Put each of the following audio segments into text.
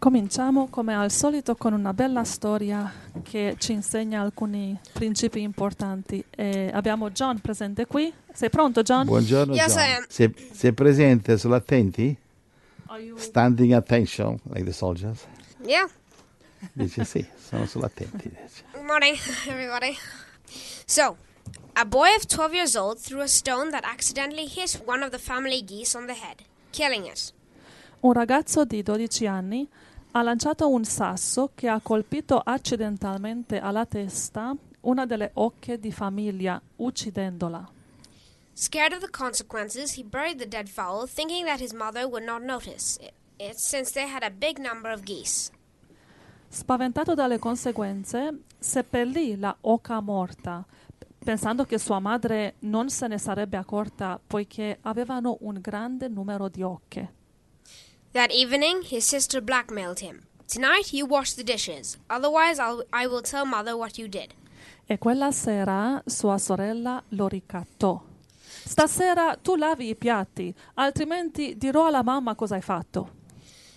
Cominciamo come al solito con una bella storia che ci insegna alcuni principi importanti. E abbiamo John presente qui. Sei pronto John? Buongiorno Yes, John. Sei, sei presente, sono attenti? You- Standing attention, like the soldiers. Yeah. Dice sì, sono solo attenti. dice. Good morning, everybody. So, a boy of 12 years old threw a stone that accidentally hit one of the family geese on the head, killing it. Un ragazzo di 12 anni ha lanciato un sasso che ha colpito accidentalmente alla testa una delle ocche di famiglia, uccidendola. Scared of the consequences, he buried the dead fowl, thinking that his mother would not notice it, it since they had a big number of geese. Spaventato dalle conseguenze, seppellì la oca morta, pensando che sua madre non se ne sarebbe accorta poiché avevano un grande numero di ocche. That evening, his sister blackmailed him. Tonight, you wash the dishes, otherwise, I'll, I will tell mother what you did. E quella sera sua sorella lo ricattò. Stasera tu lavi i piatti, altrimenti dirò alla mamma cosa hai fatto.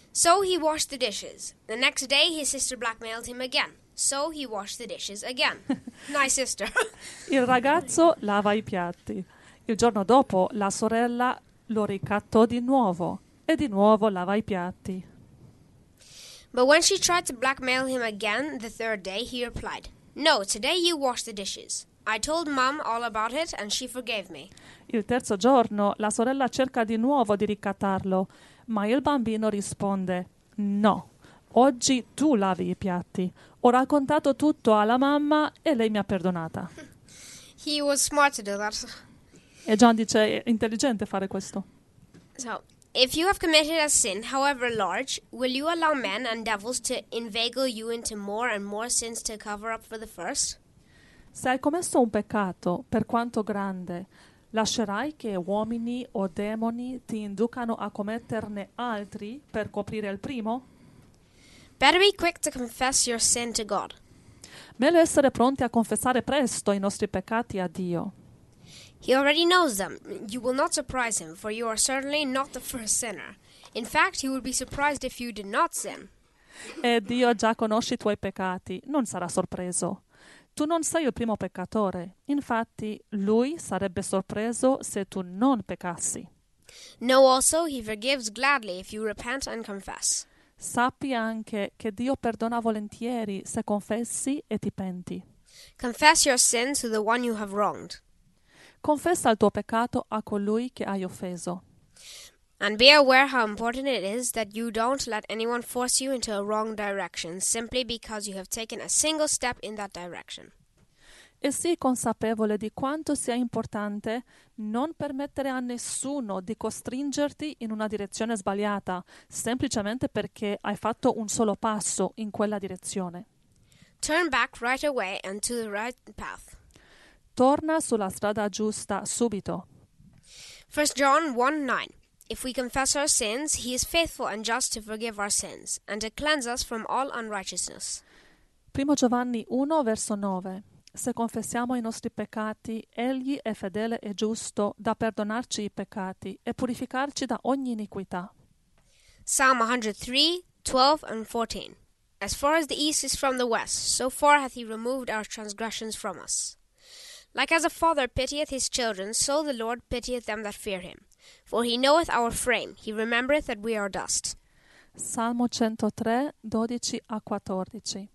So he washed the dishes. The next day, his sister blackmailed him again. So he washed the dishes again. nice sister. Il ragazzo lava i piatti. Il giorno dopo la sorella lo ricattò di nuovo e di nuovo lava i piatti. but when she tried to blackmail him again the third day, he replied, No, today you wash the dishes. I told mom all about it and she forgave me. Il terzo giorno la sorella cerca di nuovo di ricattarlo, ma il bambino risponde No, oggi tu lavi i piatti. Ho raccontato tutto alla mamma e lei mi ha perdonata. He was smart to do that. E John dice è intelligente fare questo. So, if you have committed a sin, however large, will you allow men and devils to inveigle you into more and more sins to cover up for the first? Se hai commesso un peccato, per quanto grande, lascerai che uomini o demoni ti inducano a commetterne altri per coprire il primo? Better be quick to confess your sin to God. Meglio essere pronti a confessare presto i nostri peccati a Dio. He already knows them. You will not surprise him, for you are certainly not the first sinner. In fact, he would be surprised if you did not sin. E Dio già conosce i tuoi peccati, non sarà sorpreso. Tu non sei il primo peccatore, infatti Lui sarebbe sorpreso se tu non peccassi. Know also, he forgives gladly if you repent and confess. Sappi anche che Dio perdona volentieri se confessi e ti penti. Confess your sin to the one you have wronged. Confessa il tuo peccato a colui che hai offeso. And be aware how important it is that you don't let anyone force you into a wrong direction simply because you have taken a single step in that direction. E sii consapevole di quanto sia importante non permettere a nessuno di costringerti in una direzione sbagliata, semplicemente perché hai fatto un solo passo in quella direzione. Turn back right away and to the right path. Torna sulla strada giusta subito. 1 John 1 9. If we confess our sins, he is faithful and just to forgive our sins and to cleanse us from all unrighteousness. 1 Giovanni 1 verso 9. Se confessiamo i nostri peccati, egli è fedele e giusto da perdonarci i peccati e purificarci da ogni iniquità. Psalm 103 12 and 14. As far as the east is from the west, so far hath he removed our transgressions from us. Like as a father pitieth his children, so the Lord pitieth them that fear him. For he knoweth our frame, he remembereth that we are dust. Salmo 103, 12 a 14.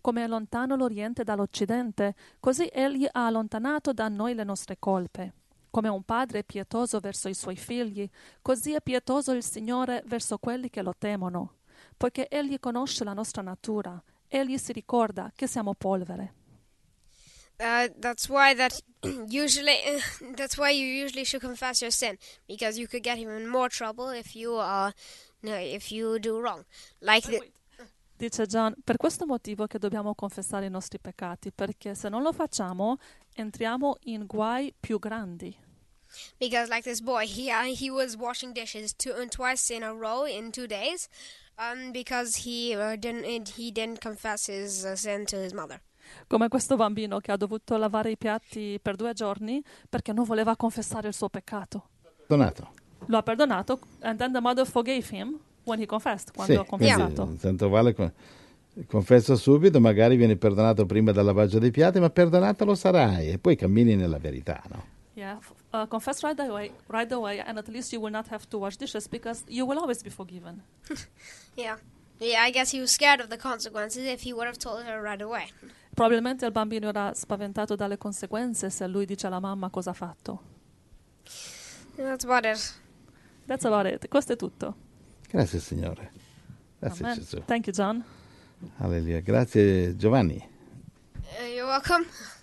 Come è lontano l'Oriente dall'Occidente, così egli ha allontanato da noi le nostre colpe. Come un padre è pietoso verso i suoi figli, così è pietoso il Signore verso quelli che lo temono, poiché egli conosce la nostra natura, egli si ricorda che siamo polvere. Uh, that's why that usually that's why you usually should confess your sin because you could get even more trouble if you uh no, if you do wrong. Like the, Dice John, per questo motivo che dobbiamo confessare i nostri peccati, perché se non lo facciamo entriamo in guai più grandi. because like this boy he uh, he was washing dishes two and twice in a row in two days um because he uh, didn't he didn't confess his uh, sin to his mother Come questo bambino che ha dovuto lavare i piatti per due giorni perché non voleva confessare il suo peccato. Donato. Lo ha perdonato, and then the mother forgave him, when he confessed, quando Sì, ha confessato. quindi tanto vale con- confessa subito, magari vieni perdonato prima dal lavaggio dei piatti, ma perdonato lo sarai e poi cammini nella verità, no? Yeah, uh, confess right away, right away, and at least you will not have to wash dishes because you will always be forgiven. Yeah. Yeah, I guess he was scared of the consequences if he would have told her right away. Probabilmente il bambino era spaventato dalle conseguenze se lui dice alla mamma cosa ha fatto. That's about it. That's about it. Questo è tutto. Grazie Signore. Grazie Amen. Gesù. Thank you, John. Alleluia. Grazie Giovanni. Uh, you're welcome.